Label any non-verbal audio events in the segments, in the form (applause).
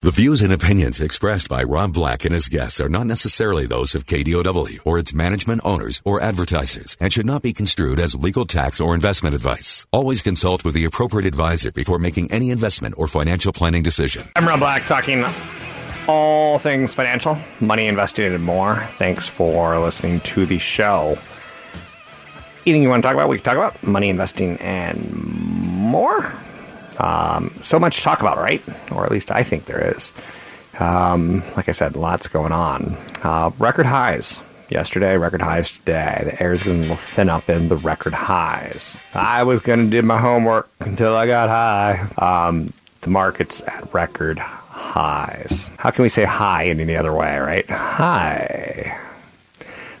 The views and opinions expressed by Rob Black and his guests are not necessarily those of KDOW or its management owners or advertisers and should not be construed as legal tax or investment advice. Always consult with the appropriate advisor before making any investment or financial planning decision. I'm Rob Black talking all things financial, money investing, and more. Thanks for listening to the show. Anything you want to talk about, we can talk about money investing and more. Um, so much to talk about, right? Or at least I think there is. Um, like I said, lots going on. Uh, record highs yesterday, record highs today. The air's going to thin up in the record highs. I was going to do my homework until I got high. Um, the market's at record highs. How can we say high in any other way, right? High.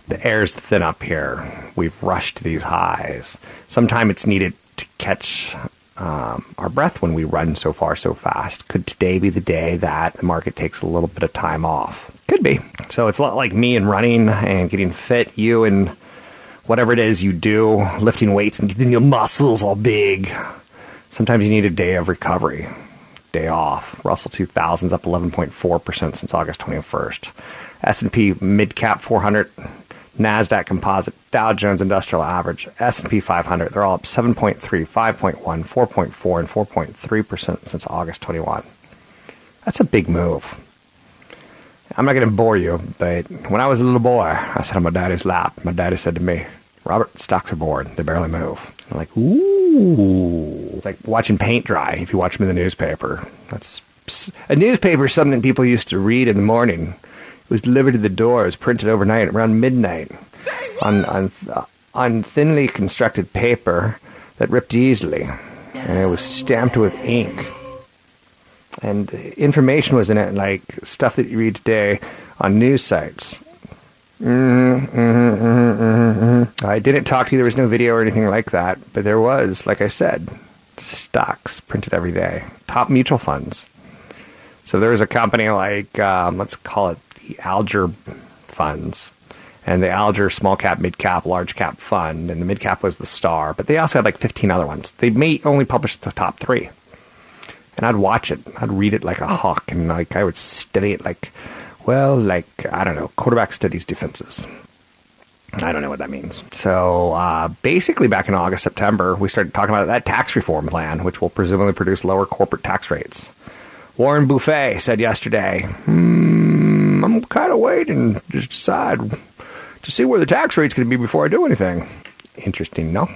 The air's thin up here. We've rushed these highs. Sometime it's needed to catch um, our breath when we run so far so fast. Could today be the day that the market takes a little bit of time off? Could be. So it's a lot like me and running and getting fit. You and whatever it is you do, lifting weights and getting your muscles all big. Sometimes you need a day of recovery, day off. Russell 2000's up 11.4% since August 21st. S&P mid cap 400 Nasdaq Composite, Dow Jones Industrial Average, S&P 500. They're all up 7.3, 5.1, 4.4, and 4.3 percent since August 21. That's a big move. I'm not going to bore you, but when I was a little boy, I sat on my daddy's lap. My daddy said to me, "Robert, stocks are bored. They barely move." I'm like, "Ooh!" It's like watching paint dry. If you watch them in the newspaper, that's a newspaper is something people used to read in the morning was delivered to the door. It was printed overnight around midnight on, on, on thinly constructed paper that ripped easily. And it was stamped with ink. And information was in it, like stuff that you read today on news sites. Mm-hmm, mm-hmm, mm-hmm, mm-hmm. I didn't talk to you. There was no video or anything like that. But there was, like I said, stocks printed every day. Top mutual funds. So there was a company like, um, let's call it Alger funds and the Alger small cap, mid cap, large cap fund, and the mid cap was the star. But they also had like 15 other ones. They may only publish the top three. And I'd watch it. I'd read it like a hawk, and like I would study it like, well, like I don't know, quarterback studies defenses. I don't know what that means. So uh, basically, back in August, September, we started talking about that tax reform plan, which will presumably produce lower corporate tax rates. Warren Buffett said yesterday, hmm, I'm kind of waiting to decide to see where the tax rate's going to be before I do anything. Interesting, no?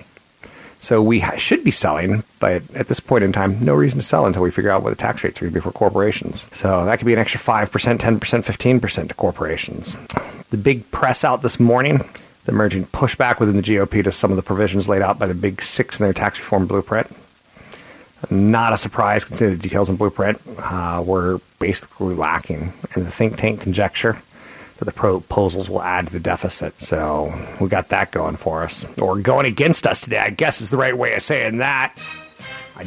So we should be selling, but at this point in time, no reason to sell until we figure out what the tax rates are going to be for corporations. So that could be an extra 5%, 10%, 15% to corporations. The big press out this morning, the emerging pushback within the GOP to some of the provisions laid out by the big six in their tax reform blueprint. Not a surprise considering the details in Blueprint uh, were basically lacking in the think tank conjecture that the proposals will add to the deficit. So we got that going for us. Or going against us today, I guess is the right way of saying that. I,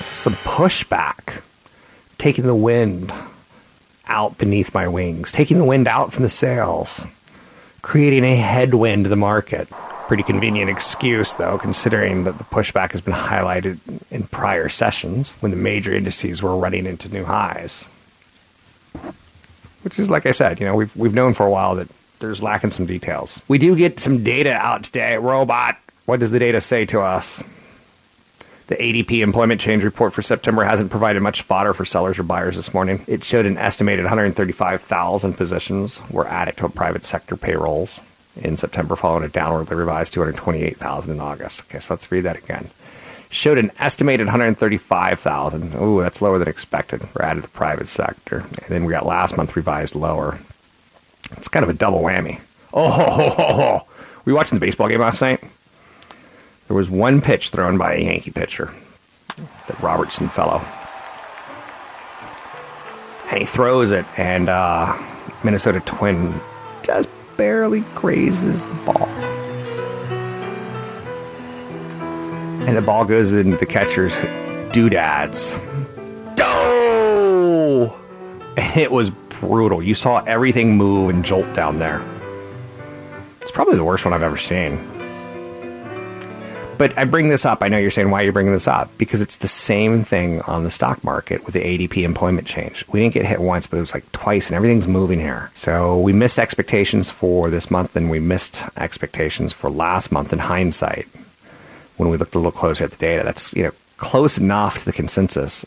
some pushback, taking the wind out beneath my wings, taking the wind out from the sails, creating a headwind to the market. Pretty convenient excuse, though, considering that the pushback has been highlighted in prior sessions when the major indices were running into new highs. Which is, like I said, you know, we've we've known for a while that there's lacking some details. We do get some data out today. Robot, what does the data say to us? The ADP employment change report for September hasn't provided much fodder for sellers or buyers this morning. It showed an estimated 135,000 positions were added to private sector payrolls in September, following a downwardly revised 228,000 in August. Okay, so let's read that again. Showed an estimated 135,000. Ooh, that's lower than expected. We're out of the private sector. And then we got last month revised lower. It's kind of a double whammy. Oh, (laughs) ho, ho, ho, ho. were you watching the baseball game last night? There was one pitch thrown by a Yankee pitcher, the Robertson fellow. and he throws it, and uh, Minnesota Twin just barely grazes the ball. And the ball goes into the catcher's doodads. Oh! And it was brutal. You saw everything move and jolt down there. It's probably the worst one I've ever seen. But I bring this up. I know you're saying, why are you bringing this up? Because it's the same thing on the stock market with the ADP employment change. We didn't get hit once, but it was like twice, and everything's moving here. So we missed expectations for this month, and we missed expectations for last month in hindsight when we looked a little closer at the data. That's, you know, close enough to the consensus.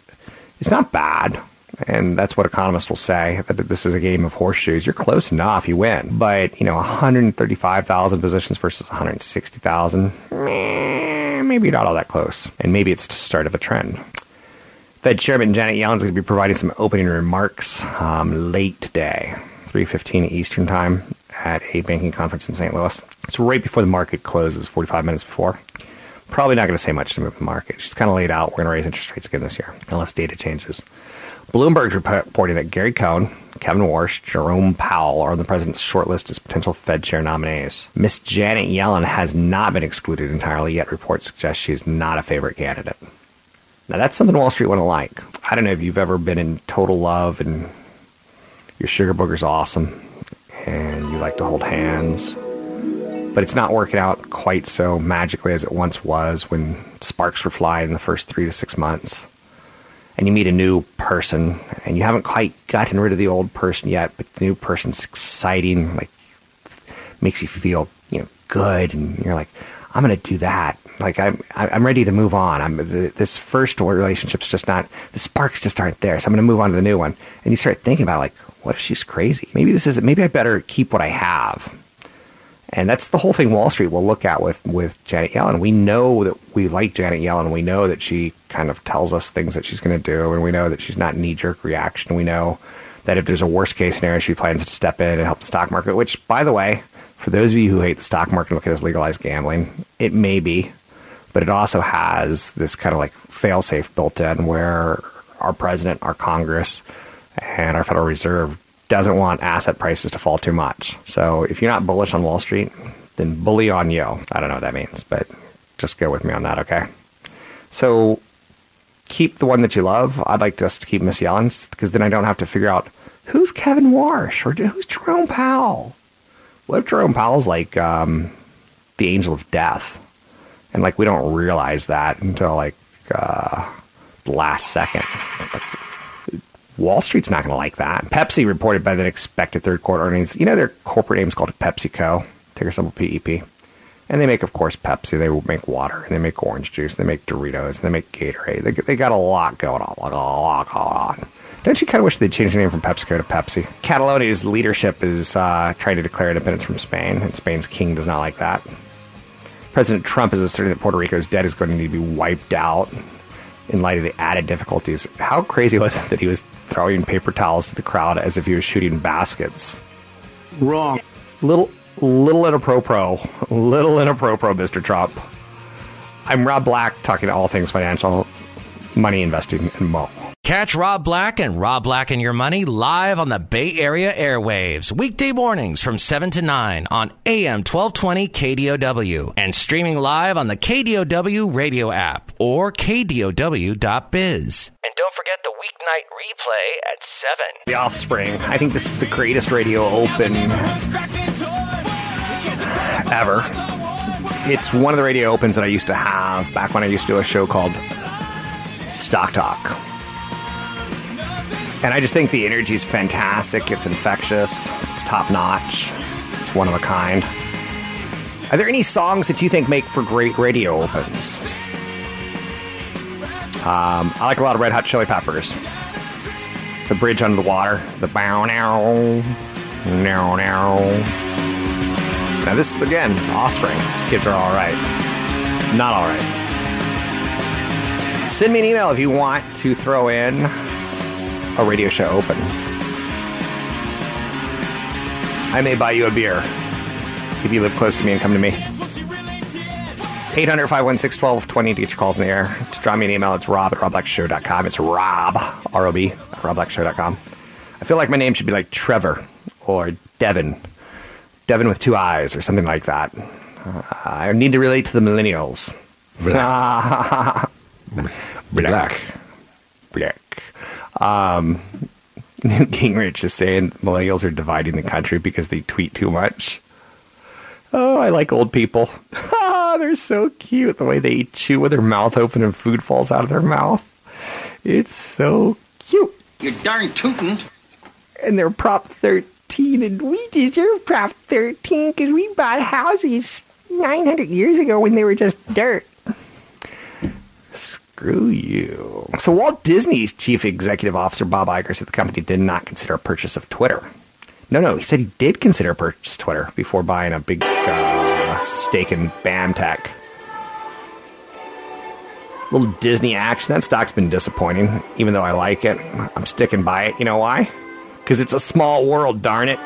It's not bad. And that's what economists will say that this is a game of horseshoes. You're close enough, you win. But, you know, 135,000 positions versus 160,000, maybe not all that close. And maybe it's the start of a trend. Fed Chairman Janet Yellen is going to be providing some opening remarks um, late today, 3.15 Eastern Time at a banking conference in St. Louis. It's right before the market closes, 45 minutes before. Probably not going to say much to move the market. She's kind of laid out we're going to raise interest rates again this year, unless data changes. Bloomberg's reporting that Gary Cohn, Kevin Warsh, Jerome Powell are on the president's shortlist as potential Fed chair nominees. Miss Janet Yellen has not been excluded entirely, yet reports suggest she is not a favorite candidate. Now, that's something Wall Street wouldn't like. I don't know if you've ever been in total love and your sugar booger's awesome and you like to hold hands, but it's not working out quite so magically as it once was when sparks were flying in the first three to six months and you meet a new person and you haven't quite gotten rid of the old person yet, but the new person's exciting, like makes you feel, you know, good. And you're like, I'm going to do that. Like I'm, I'm ready to move on. I'm this first relationship's just not, the sparks just aren't there. So I'm going to move on to the new one. And you start thinking about like, what if she's crazy? Maybe this is, maybe I better keep what I have and that's the whole thing Wall Street will look at with, with Janet Yellen. We know that we like Janet Yellen. We know that she kind of tells us things that she's going to do, and we know that she's not knee jerk reaction. We know that if there's a worst case scenario, she plans to step in and help the stock market, which, by the way, for those of you who hate the stock market and look at it as legalized gambling, it may be, but it also has this kind of like fail safe built in where our president, our Congress, and our Federal Reserve doesn't want asset prices to fall too much. So if you're not bullish on Wall Street, then bully on you. I don't know what that means, but just go with me on that, okay? So keep the one that you love. I'd like to keep Miss Yellen's because then I don't have to figure out who's Kevin Warsh or who's Jerome Powell. What if Jerome Powell's like um, the angel of death? And like we don't realize that until like uh, the last second. Like, Wall Street's not going to like that. Pepsi reported better than expected third quarter earnings. You know their corporate name is called PepsiCo, ticker symbol PEP. And they make, of course, Pepsi. They make water, and they make orange juice, they make Doritos, they make Gatorade. They, they got a lot going on, a lot going on. Don't you kind of wish they'd change the name from PepsiCo to Pepsi? Catalonia's leadership is uh, trying to declare independence from Spain, and Spain's king does not like that. President Trump is asserting that Puerto Rico's debt is going to need to be wiped out in light of the added difficulties. How crazy was it that he was throwing paper towels to the crowd as if he was shooting baskets? Wrong. Little, in a pro pro. little inappropriate, little inappropriate, Mr. Trump. I'm Rob Black, talking to all things financial, money investing, and more. Catch Rob Black and Rob Black and Your Money live on the Bay Area airwaves, weekday mornings from 7 to 9 on AM 1220 KDOW and streaming live on the KDOW radio app or KDOW.biz. Weeknight replay at 7. The Offspring. I think this is the greatest radio open ever. It's one of the radio opens that I used to have back when I used to do a show called Stock Talk. And I just think the energy is fantastic. It's infectious. It's top notch. It's one of a kind. Are there any songs that you think make for great radio opens? Um, I like a lot of Red Hot Chili Peppers. The Bridge Under the Water. The bow now. Now now. Now this again, Offspring. Kids are all right. Not all right. Send me an email if you want to throw in a radio show open. I may buy you a beer if you live close to me and come to me. 800 516 1220 to get your calls in the air. To drop me an email, it's rob at robblackshow.com. It's rob, R O B, at robblackshow.com. I feel like my name should be like Trevor or Devin. Devin with two eyes or something like that. Uh, I need to relate to the millennials. Black. (laughs) Black. Black. Um, Newt (laughs) Gingrich is saying millennials are dividing the country because they tweet too much. Oh, I like old people. (laughs) Ah, they're so cute. The way they chew with their mouth open and food falls out of their mouth. It's so cute. You're darn tootin'. And they're Prop 13, and we deserve Prop 13 because we bought houses 900 years ago when they were just dirt. Screw you. So Walt Disney's chief executive officer, Bob Iger, said the company did not consider a purchase of Twitter. No, no, he said he did consider purchase Twitter before buying a big uh, stake in BAMTech. Little Disney action. That stock's been disappointing, even though I like it. I'm sticking by it. You know why? Because it's a small world, darn it.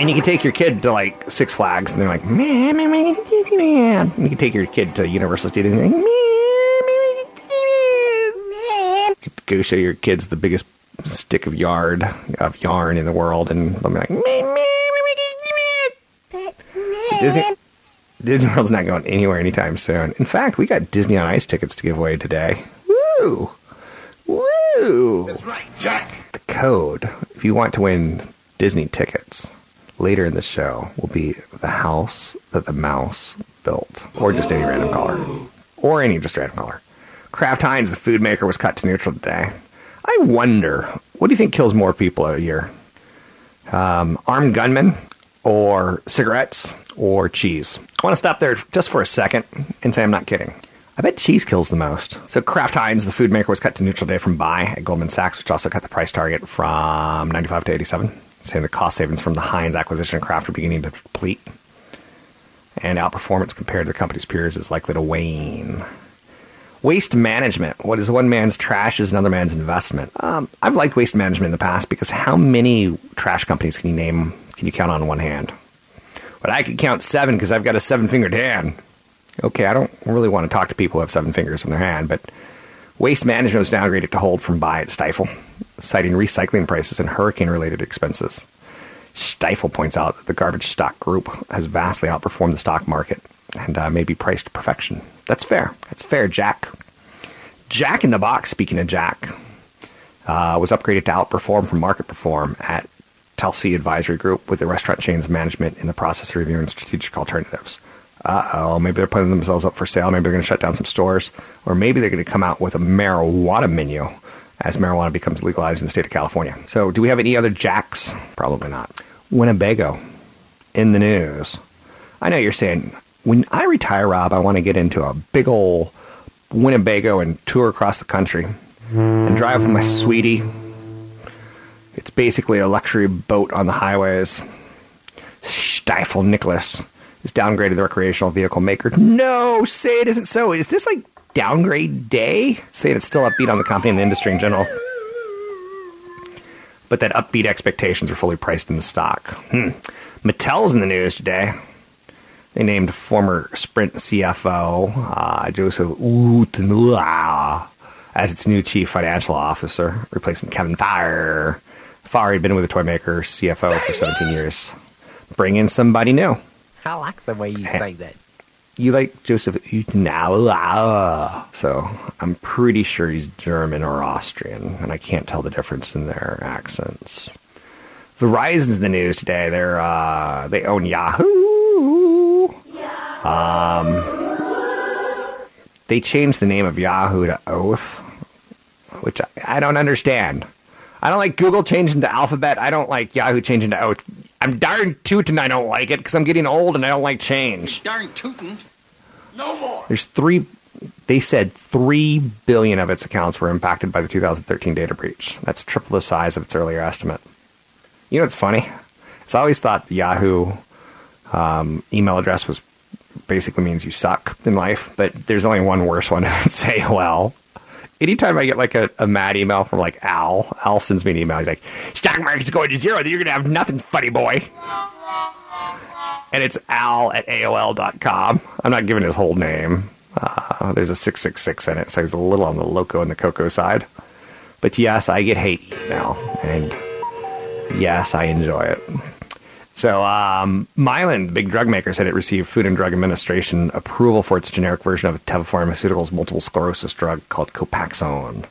And you can take your kid to like Six Flags, and they're like, man, man, man, Disneyland. And you can take your kid to Universal Studios, and like, man, man, Disneyland. Go show your kids the biggest stick of yard of yarn in the world, and be like, Disney, Disney World's not going anywhere anytime soon. In fact, we got Disney on Ice tickets to give away today. Woo! Woo! That's right, Jack. The code, if you want to win Disney tickets later in the show, will be the house that the mouse built, or just any random color, or any just random color. Kraft Heinz, the food maker, was cut to neutral today. I wonder, what do you think kills more people a year? Um, armed gunmen, or cigarettes, or cheese? I want to stop there just for a second and say I'm not kidding. I bet cheese kills the most. So Kraft Heinz, the food maker, was cut to neutral day from buy at Goldman Sachs, which also cut the price target from 95 to 87, saying the cost savings from the Heinz acquisition of Kraft are beginning to deplete. And outperformance compared to the company's peers is likely to wane. Waste management. What is one man's trash is another man's investment. Um, I've liked waste management in the past because how many trash companies can you name? Can you count on one hand? But I could count seven because I've got a seven fingered hand. Okay, I don't really want to talk to people who have seven fingers in their hand, but waste management was downgraded to hold from buy at Stifel, citing recycling prices and hurricane related expenses. Stifel points out that the garbage stock group has vastly outperformed the stock market and uh, may be priced to perfection. That's fair. That's fair, Jack. Jack in the Box, speaking of Jack, uh, was upgraded to outperform from market perform at Telsey Advisory Group with the restaurant chain's management in the process of reviewing strategic alternatives. Uh oh, maybe they're putting themselves up for sale. Maybe they're going to shut down some stores, or maybe they're going to come out with a marijuana menu as marijuana becomes legalized in the state of California. So, do we have any other jacks? Probably not. Winnebago in the news. I know you're saying, when I retire, Rob, I want to get into a big old Winnebago and tour across the country and drive with my sweetie. It's basically a luxury boat on the highways. Stifel Nicolaus is downgraded the recreational vehicle maker. No, say it isn't so. Is this like downgrade day? Saying it's still upbeat on the company and the industry in general. But that upbeat expectations are fully priced in the stock. Hmm. Mattel's in the news today. They named former Sprint CFO uh, Joseph Euteneuer as its new chief financial officer, replacing Kevin Farr. Farr had been with the toy maker CFO for 17 years. Bring in somebody new. I like the way you say that. You like Joseph Euteneuer. So I'm pretty sure he's German or Austrian, and I can't tell the difference in their accents. Verizon's in the news today. They're uh, they own Yahoo. Um, they changed the name of Yahoo to Oath, which I, I don't understand. I don't like Google changing to Alphabet. I don't like Yahoo changing to Oath. I'm darn tootin' I don't like it because I'm getting old and I don't like change. Darn tootin'. No more. There's three. They said three billion of its accounts were impacted by the 2013 data breach. That's triple the size of its earlier estimate. You know what's funny? It's always thought the Yahoo um, email address was basically means you suck in life, but there's only one worse one. (laughs) I'd say, well, Anytime I get like a, a mad email from like Al, Al sends me an email. He's like, "Stock market's going to zero. Then you're gonna have nothing, funny boy." and it's al at AOL.com. I'm not giving his whole name. Uh, there's a 666 in it, so he's a little on the loco and the cocoa side. But yes, I get hate email, and yes, I enjoy it. So, um, Mylan, big drug maker, said it received Food and Drug Administration approval for its generic version of Teva Pharmaceuticals' multiple sclerosis drug called Copaxone.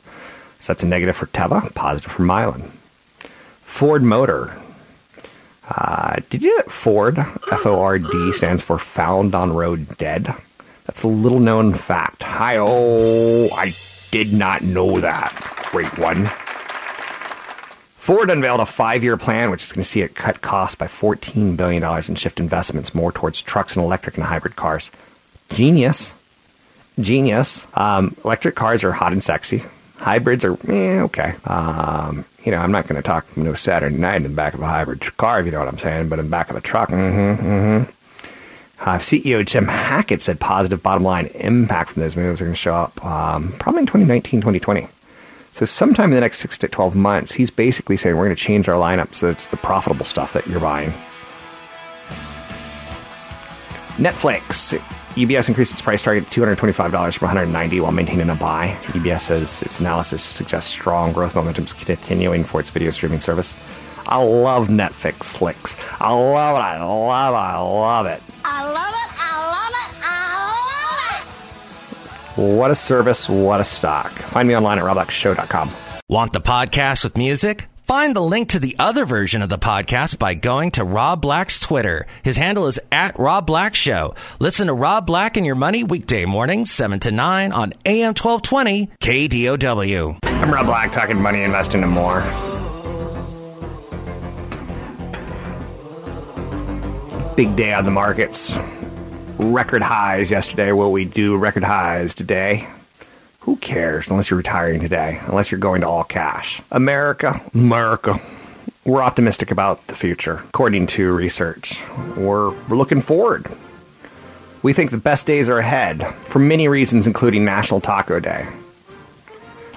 So that's a negative for Teva, positive for Mylan. Ford Motor. Uh, did you know that Ford, F O R D, stands for Found on Road Dead? That's a little known fact. Hi, oh, I did not know that. Great one. Ford unveiled a five year plan which is going to see it cut costs by $14 billion and shift investments more towards trucks and electric and hybrid cars. Genius. Genius. Um, electric cars are hot and sexy. Hybrids are, eh, okay. Um, you know, I'm not going to talk you know, Saturday night in the back of a hybrid car, if you know what I'm saying, but in the back of a truck, mm-hmm, mm-hmm. Uh, CEO Jim Hackett said positive bottom line impact from those moves are going to show up um, probably in 2019, 2020. So sometime in the next six to 12 months, he's basically saying we're going to change our lineup so it's the profitable stuff that you're buying. Netflix. UBS increased its price target to $225 from 190 while maintaining a buy. UBS says its analysis suggests strong growth momentum is continuing for its video streaming service. I love Netflix slicks. I love it. I love it. I love it. I love it. What a service. What a stock. Find me online at robblackshow.com. Want the podcast with music? Find the link to the other version of the podcast by going to Rob Black's Twitter. His handle is at Rob Black Show. Listen to Rob Black and Your Money weekday mornings, 7 to 9 on AM 1220 KDOW. I'm Rob Black, talking money, investing, and more. Big day on the markets. Record highs yesterday. Will we do record highs today? Who cares unless you're retiring today, unless you're going to all cash? America, America. We're optimistic about the future, according to research. We're, we're looking forward. We think the best days are ahead for many reasons, including National Taco Day.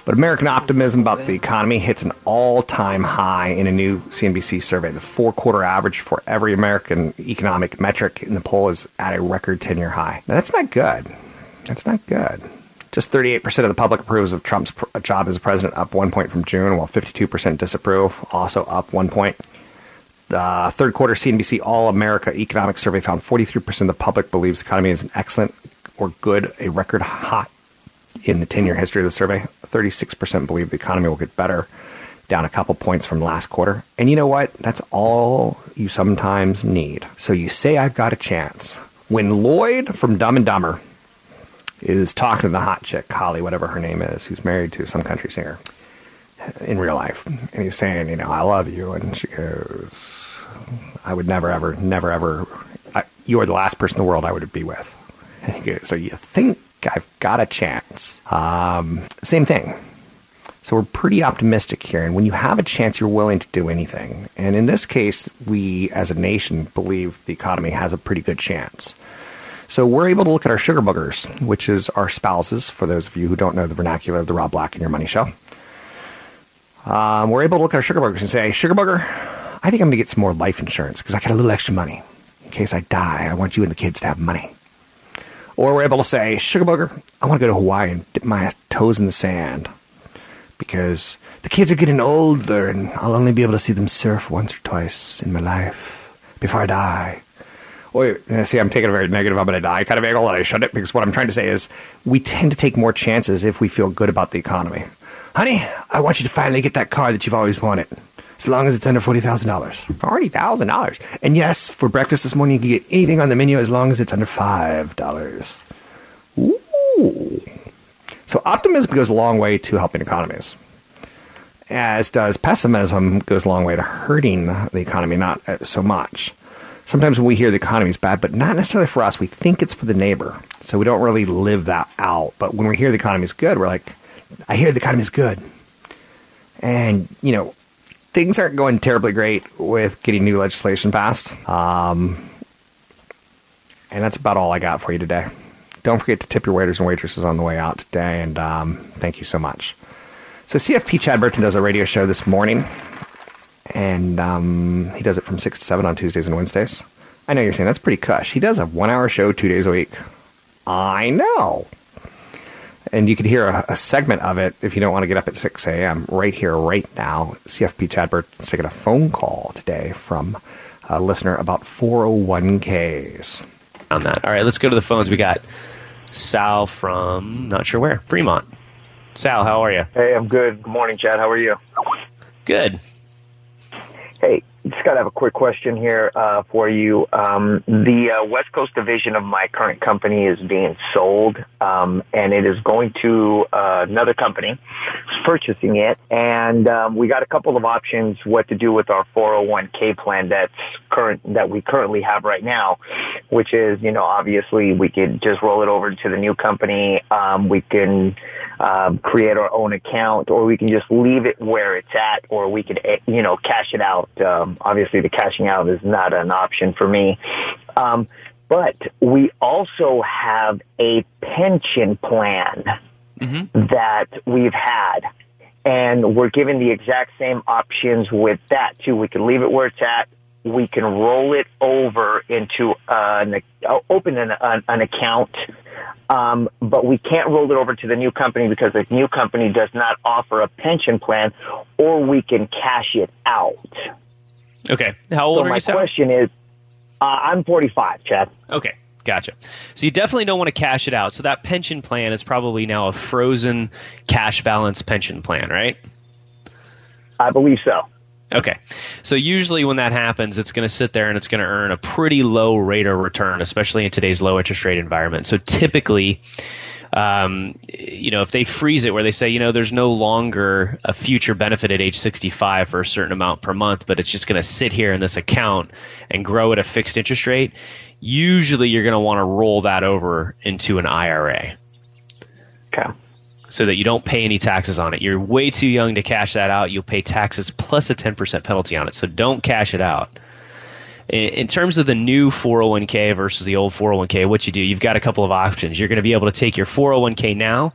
But American optimism about the economy hits an all time high in a new CNBC survey. The four quarter average for every American economic metric in the poll is at a record 10 year high. Now, that's not good. That's not good. Just 38% of the public approves of Trump's pr- uh, job as president, up one point from June, while 52% disapprove, also up one point. The third quarter CNBC All America Economic Survey found 43% of the public believes the economy is an excellent or good, a record high in the 10 year history of the survey. 36% believe the economy will get better, down a couple points from last quarter. And you know what? That's all you sometimes need. So you say, I've got a chance. When Lloyd from Dumb and Dumber is talking to the hot chick, Holly, whatever her name is, who's married to some country singer in real life, and he's saying, you know, I love you. And she goes, I would never, ever, never, ever, I, you are the last person in the world I would be with. And he goes, (laughs) so you think I've got a chance. Um, same thing. So we're pretty optimistic here. And when you have a chance, you're willing to do anything. And in this case, we as a nation believe the economy has a pretty good chance. So we're able to look at our sugar boogers, which is our spouses, for those of you who don't know the vernacular of the Rob Black and Your Money Show. Um, we're able to look at our sugar boogers and say, sugar booger, I think I'm going to get some more life insurance because I got a little extra money. In case I die, I want you and the kids to have money. Or we're able to say, Sugar Booger, I want to go to Hawaii and dip my toes in the sand because the kids are getting older and I'll only be able to see them surf once or twice in my life before I die. Or, see, I'm taking a very negative, I'm going to die kind of angle, and I shouldn't because what I'm trying to say is we tend to take more chances if we feel good about the economy. Honey, I want you to finally get that car that you've always wanted as long as it's under forty thousand dollars. Forty thousand dollars. And yes, for breakfast this morning, you can get anything on the menu as long as it's under five dollars. Ooh. So optimism goes a long way to helping economies, as does pessimism goes a long way to hurting the economy. Not uh, so much. Sometimes when we hear the economy is bad, but not necessarily for us, we think it's for the neighbor. So we don't really live that out. But when we hear the economy is good, we're like, I hear the economy is good. And, you know, things aren't going terribly great with getting new legislation passed. Um, and that's about all I got for you today. Don't forget to tip your waiters and waitresses on the way out today, and um, thank you so much. So, CFP Chad Burton does a radio show this morning, and um, he does it from 6 to 7 on Tuesdays and Wednesdays. I know you're saying that's pretty cush. He does a one hour show two days a week. I know. And you could hear a, a segment of it if you don't want to get up at 6 a.m. right here, right now. CFP Chadbert is taking a phone call today from a listener about 401ks. On that. All right, let's go to the phones. We got Sal from not sure where, Fremont. Sal, how are you? Hey, I'm good. Good morning, Chad. How are you? Good. Hey, just got to have a quick question here uh, for you. Um, the uh, West Coast division of my current company is being sold, um, and it is going to uh, another company purchasing it. And um, we got a couple of options what to do with our 401k plan that's current that we currently have right now, which is you know obviously we could just roll it over to the new company. Um, we can um, create our own account, or we can just leave it where it's at, or we could eh, you know cash it out. Um, obviously, the cashing out is not an option for me. Um, but we also have a pension plan Mm-hmm. that we've had. And we're given the exact same options with that too. We can leave it where it's at. We can roll it over into an, uh, open an, an, an account, um, but we can't roll it over to the new company because the new company does not offer a pension plan, or we can cash it out. Okay. How old so are my you, Sal? question is, uh, I'm 45, Chad. Okay, gotcha. So you definitely don't want to cash it out. So that pension plan is probably now a frozen cash balance pension plan, right? I believe so. Okay. So usually when that happens, it's going to sit there and it's going to earn a pretty low rate of return, especially in today's low interest rate environment. So typically, um, you know, if they freeze it where they say, you know, there's no longer a future benefit at age 65 for a certain amount per month, but it's just going to sit here in this account and grow at a fixed interest rate, usually you're going to want to roll that over into an IRA. Okay. So that you don't pay any taxes on it. You're way too young to cash that out. You'll pay taxes plus a 10% penalty on it. So don't cash it out. In, terms of the new 401k versus the old 401k, what you do, you've got a couple of options. You're going to be able to take your 401k now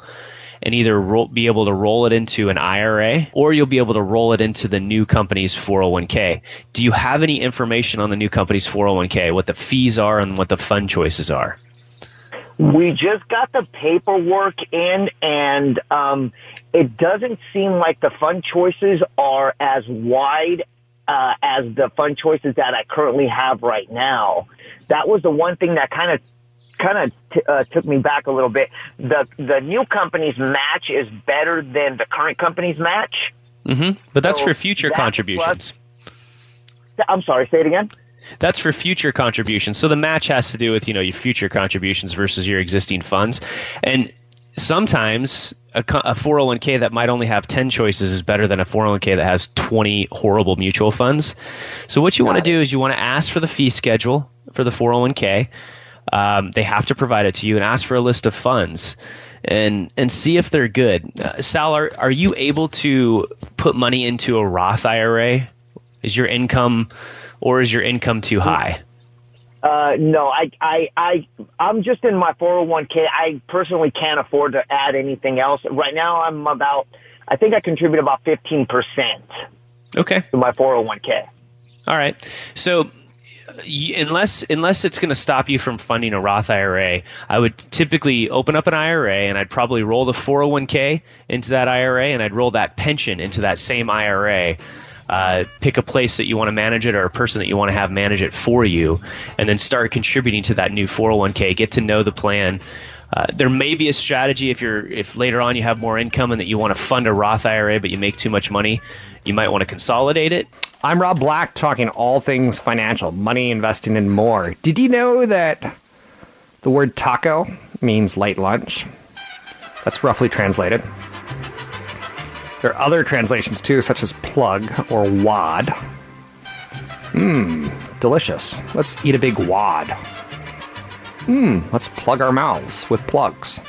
and either be able to roll it into an IRA or you'll be able to roll it into the new company's 401k. Do you have any information on the new company's 401k, what the fees are and what the fund choices are? We just got the paperwork in and um, it doesn't seem like the fund choices are as wide uh, as the fund choices that I currently have right now. That was the one thing that kind of kind of t- uh, took me back a little bit. The the new company's match is better than the current company's match. Mm-hmm. But that's So for future contributions. I'm sorry, say it again. That's for future contributions. So the match has to do with you know your future contributions versus your existing funds, and sometimes a, a 401k that might only have 10 choices is better than a 401k that has 20 horrible mutual funds. So what you want to do is you want to ask for the fee schedule for the 401k. Um, they have to provide it to you and ask for a list of funds and and see if they're good. Uh, Sal, are, are you able to put money into a Roth IRA? Is your income or is your income too high? Uh, no, I, I, I, I'm just in my 401k. I personally can't afford to add anything else. Right now I'm about, I think I contribute about 15% Okay. to my 401k. All right. So unless unless it's going to stop you from funding a Roth IRA, I would typically open up an IRA and I'd probably roll the 401k into that IRA and I'd roll that pension into that same IRA. Uh, pick a place that you want to manage it or a person that you want to have manage it for you, and then start contributing to that new 401k. Get to know the plan. Uh, there may be a strategy if you're if later on you have more income and that you want to fund a Roth IRA but you make too much money, you might want to consolidate it. I'm Rob Black, talking all things financial, money, investing, and more. Did you know that the word taco means light lunch? That's roughly translated. There are other translations too, such as plug or wad. Mmm, delicious. Let's eat a big wad. Mmm, let's plug our mouths with plugs.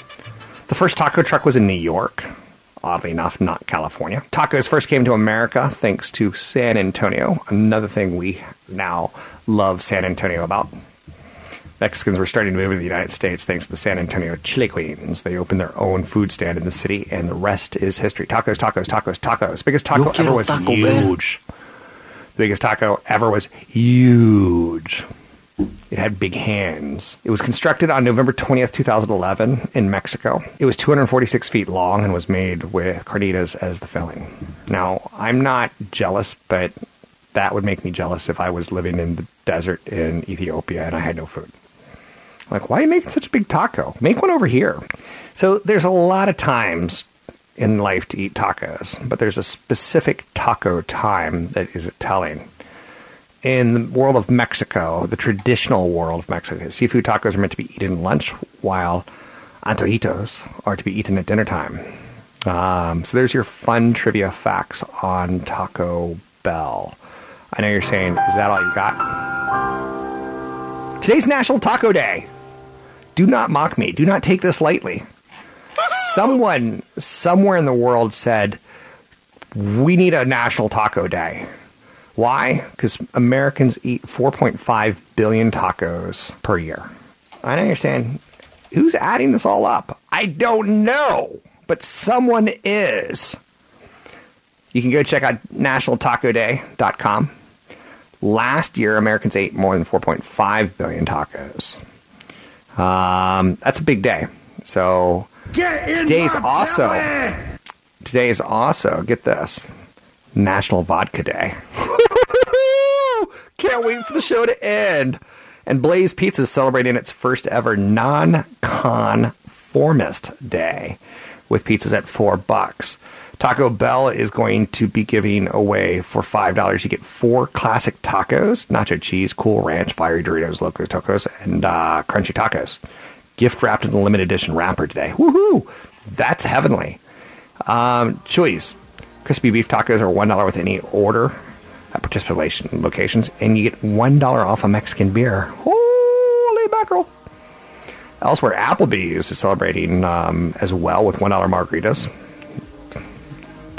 The first taco truck was in New York. Oddly enough, not California. Tacos first came to America thanks to San Antonio, another thing we now love San Antonio about. Mexicans were starting to move to the United States thanks to the San Antonio Chili Queens. They opened their own food stand in the city, and the rest is history. Tacos, tacos, tacos, tacos. Biggest taco ever was taco, man. huge. The biggest taco ever was huge. It had big hands. It was constructed on November 20th, 2011 in Mexico. It was 246 feet long and was made with carnitas as the filling. Now, I'm not jealous, but that would make me jealous if I was living in the desert in Ethiopia and I had no food. Like, why are you making such a big taco? Make one over here. So there's a lot of times in life to eat tacos, but there's a specific taco time that is telling. In the world of Mexico, the traditional world of Mexico, seafood tacos are meant to be eaten lunch, while antojitos are to be eaten at dinner time. Um, so there's your fun trivia facts on Taco Bell. I know you're saying, is that all you got? Today's National Taco Day. Do not mock me. Do not take this lightly. Someone somewhere in the world said, we need a National Taco Day. Why? Because Americans eat 4.5 billion tacos per year. I know you're saying, who's adding this all up? I don't know, but someone is. You can go check out nationaltacoday.com. Last year, Americans ate more than 4.5 billion tacos. Um, that's a big day. So today's also today is also get this National Vodka Day. (laughs) Can't wait for the show to end. And Blaze Pizza is celebrating its first ever non-conformist day with pizzas at four bucks. Taco Bell is going to be giving away for five dollars. You get four classic tacos: nacho cheese, cool ranch, fiery Doritos, loco tacos, and uh, crunchy tacos. Gift wrapped in the limited edition wrapper today. Woohoo! That's heavenly. Um, Chuy's crispy beef tacos are one dollar with any order at participation locations, and you get one dollar off a Mexican beer. Holy mackerel! Elsewhere, Applebee's is celebrating um, as well with one dollar margaritas.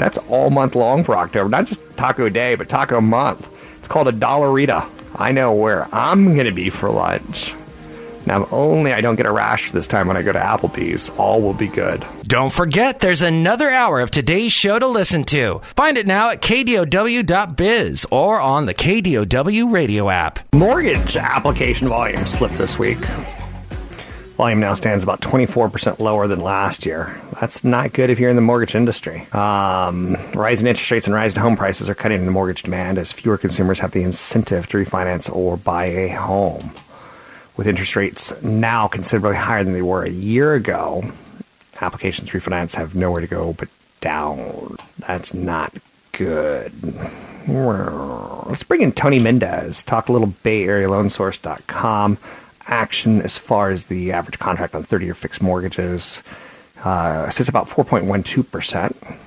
That's all month long for October. Not just Taco Day, but Taco Month. It's called a Dollarita. I know where I'm going to be for lunch. Now, if only I don't get a rash this time when I go to Applebee's, all will be good. Don't forget, there's another hour of today's show to listen to. Find it now at kdow.biz or on the KDOW radio app. Mortgage application volume slipped this week. Volume now stands about 24% lower than last year. That's not good if you're in the mortgage industry. Um, rising interest rates and rising home prices are cutting into mortgage demand as fewer consumers have the incentive to refinance or buy a home. With interest rates now considerably higher than they were a year ago, applications to refinance have nowhere to go but down. That's not good. Let's bring in Tony Mendez, talk a little Bay Area action as far as the average contract on 30 year fixed mortgages. Uh, sits about 4.12%.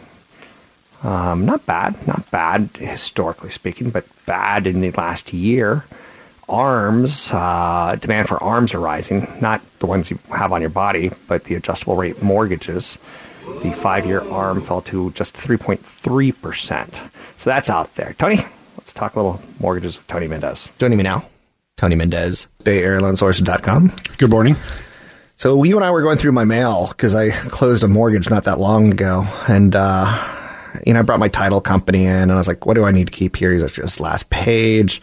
Um, not bad, not bad historically speaking, but bad in the last year. Arms, uh, demand for arms are rising, not the ones you have on your body, but the adjustable rate mortgages. The five year arm fell to just 3.3%. So that's out there. Tony, let's talk a little mortgages with Tony Mendez. Joining me now, Tony Mendez, BayAreaLoanSource.com. Good morning. So you and I were going through my mail because I closed a mortgage not that long ago, and uh, you know I brought my title company in, and I was like, "What do I need to keep here?" He's like, "Just last page."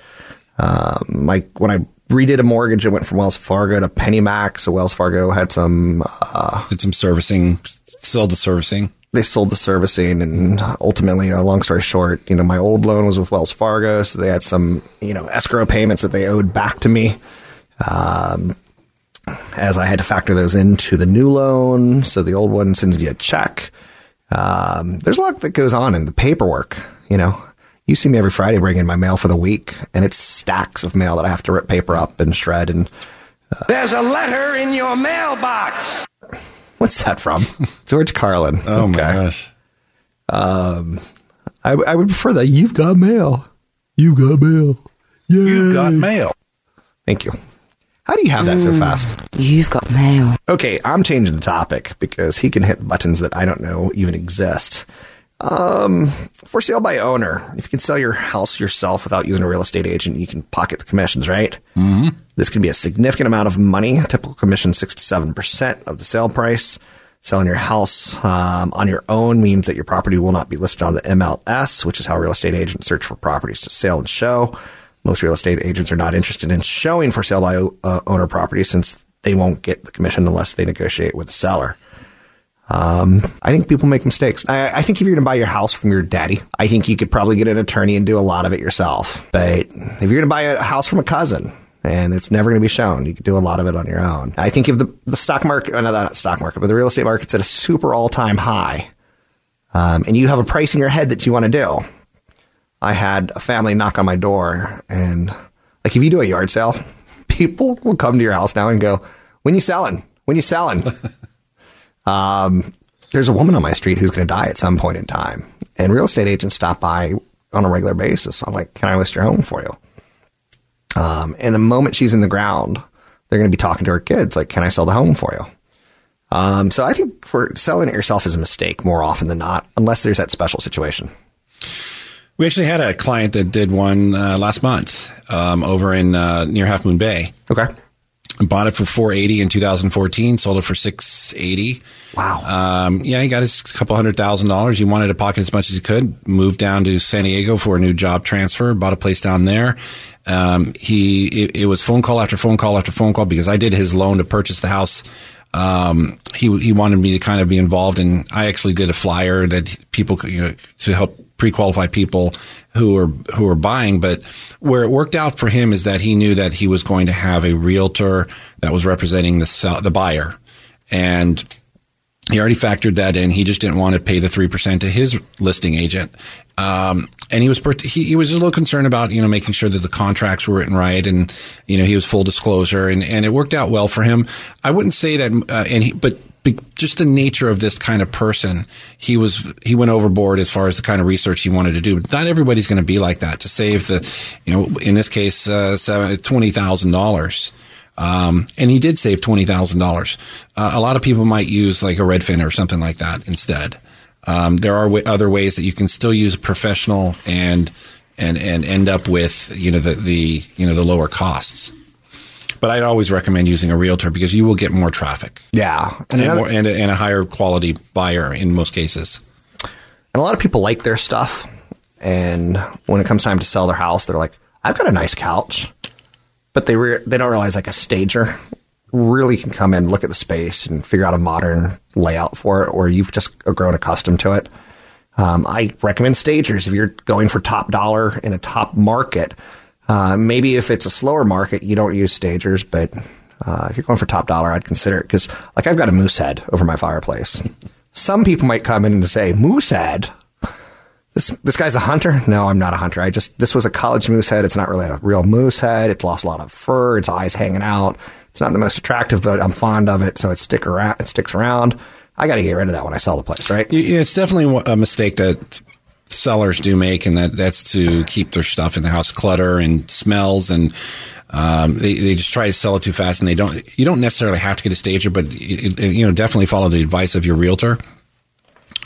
Um, my when I redid a mortgage, it went from Wells Fargo to PennyMac. So Wells Fargo had some uh, did some servicing, sold the servicing. They sold the servicing, and ultimately, uh, long story short, you know, my old loan was with Wells Fargo, so they had some you know escrow payments that they owed back to me. Um, as I had to factor those into the new loan. So the old one sends you a check. Um, there's a lot that goes on in the paperwork. You know, you see me every Friday bringing my mail for the week, and it's stacks of mail that I have to rip paper up and shred. And uh, there's a letter in your mailbox. What's that from? (laughs) George Carlin. Oh okay. my gosh. Um, I, I would prefer that. You've got mail. You got mail. Yay. You've got mail. Thank you. How do you have that mm, so fast? You've got mail. Okay, I'm changing the topic because he can hit buttons that I don't know even exist. Um, for sale by owner. If you can sell your house yourself without using a real estate agent, you can pocket the commissions, right? Mm-hmm. This can be a significant amount of money. Typical commission six to seven percent of the sale price. Selling your house um, on your own means that your property will not be listed on the MLS, which is how real estate agents search for properties to sell and show. Most real estate agents are not interested in showing for sale by uh, owner properties since they won't get the commission unless they negotiate with the seller. Um, I think people make mistakes. I, I think if you're going to buy your house from your daddy, I think you could probably get an attorney and do a lot of it yourself. But if you're going to buy a house from a cousin, and it's never going to be shown. You can do a lot of it on your own. I think if the, the stock market, uh, no, not stock market, but the real estate market's at a super all time high, um, and you have a price in your head that you want to do. I had a family knock on my door, and like if you do a yard sale, (laughs) people will come to your house now and go, "When you selling? When you selling?" (laughs) um, there's a woman on my street who's going to die at some point in time, and real estate agents stop by on a regular basis. I'm like, "Can I list your home for you?" Um, and the moment she's in the ground, they're going to be talking to her kids, like, "Can I sell the home for you?" Um, so I think for selling it yourself is a mistake more often than not, unless there's that special situation. We actually had a client that did one uh, last month um, over in uh, near Half Moon Bay. Okay. Bought it for 480 in 2014, sold it for 680. Wow. Um, yeah, he got his couple hundred thousand dollars. He wanted to pocket as much as he could. Moved down to San Diego for a new job transfer. Bought a place down there. Um, he it, it was phone call after phone call after phone call because I did his loan to purchase the house um, he he wanted me to kind of be involved, and I actually did a flyer that people could, you know, to help pre-qualify people who are who are buying. But where it worked out for him is that he knew that he was going to have a realtor that was representing the sell, the buyer, and he already factored that in. He just didn't want to pay the three percent to his listing agent, um, and he was he, he, was a little concerned about you know making sure that the contracts were written right, and you know he was full disclosure, and, and it worked out well for him. I wouldn't say that, uh, and he, but just the nature of this kind of person, he was he went overboard as far as the kind of research he wanted to do. But not everybody's going to be like that. To save the, you know, in this case, uh, twenty thousand dollars. Um, and he did save twenty thousand uh, dollars. A lot of people might use like a Redfin or something like that instead. Um, there are w- other ways that you can still use professional and and and end up with you know the the you know the lower costs. But I'd always recommend using a realtor because you will get more traffic. Yeah, and, and, more, and, a, and a higher quality buyer in most cases. And a lot of people like their stuff, and when it comes time to sell their house, they're like, "I've got a nice couch," but they re- they don't realize like a stager really can come in, look at the space, and figure out a modern layout for it, or you've just grown accustomed to it. Um, I recommend stagers if you're going for top dollar in a top market. Uh, maybe if it's a slower market, you don't use stagers, but uh, if you're going for top dollar, I'd consider it because, like, I've got a moose head over my fireplace. Some people might come in and say, "Moose head." This this guy's a hunter. No, I'm not a hunter. I just this was a college moose head. It's not really a real moose head. It's lost a lot of fur. Its eyes hanging out. It's not the most attractive, but I'm fond of it, so it stick around. It sticks around. I got to get rid of that when I sell the place, right? It's definitely a mistake that sellers do make, and that that's to keep their stuff in the house clutter and smells, and um, they they just try to sell it too fast, and they don't. You don't necessarily have to get a stager, but it, it, you know definitely follow the advice of your realtor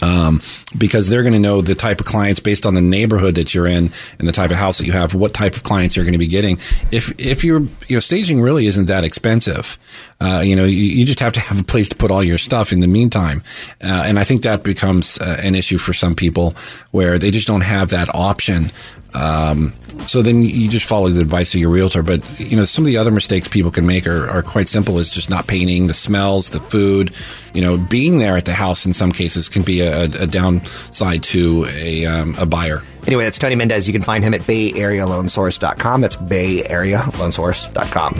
um, because they're going to know the type of clients based on the neighborhood that you're in and the type of house that you have, what type of clients you're going to be getting. If if you're you know staging really isn't that expensive, uh, you know you, you, just have to have a place to put all your stuff in the meantime, uh, and I think that becomes uh, an issue for some people where they just don't have that option. Um, so then you just follow the advice of your realtor. But you know, some of the other mistakes people can make are, are quite simple. Is just not painting, the smells, the food. You know, being there at the house in some cases can be a, a downside to a, um, a buyer. Anyway, that's Tony Mendez. You can find him at BayAreaLoanSource.com. That's BayAreaLoanSource.com.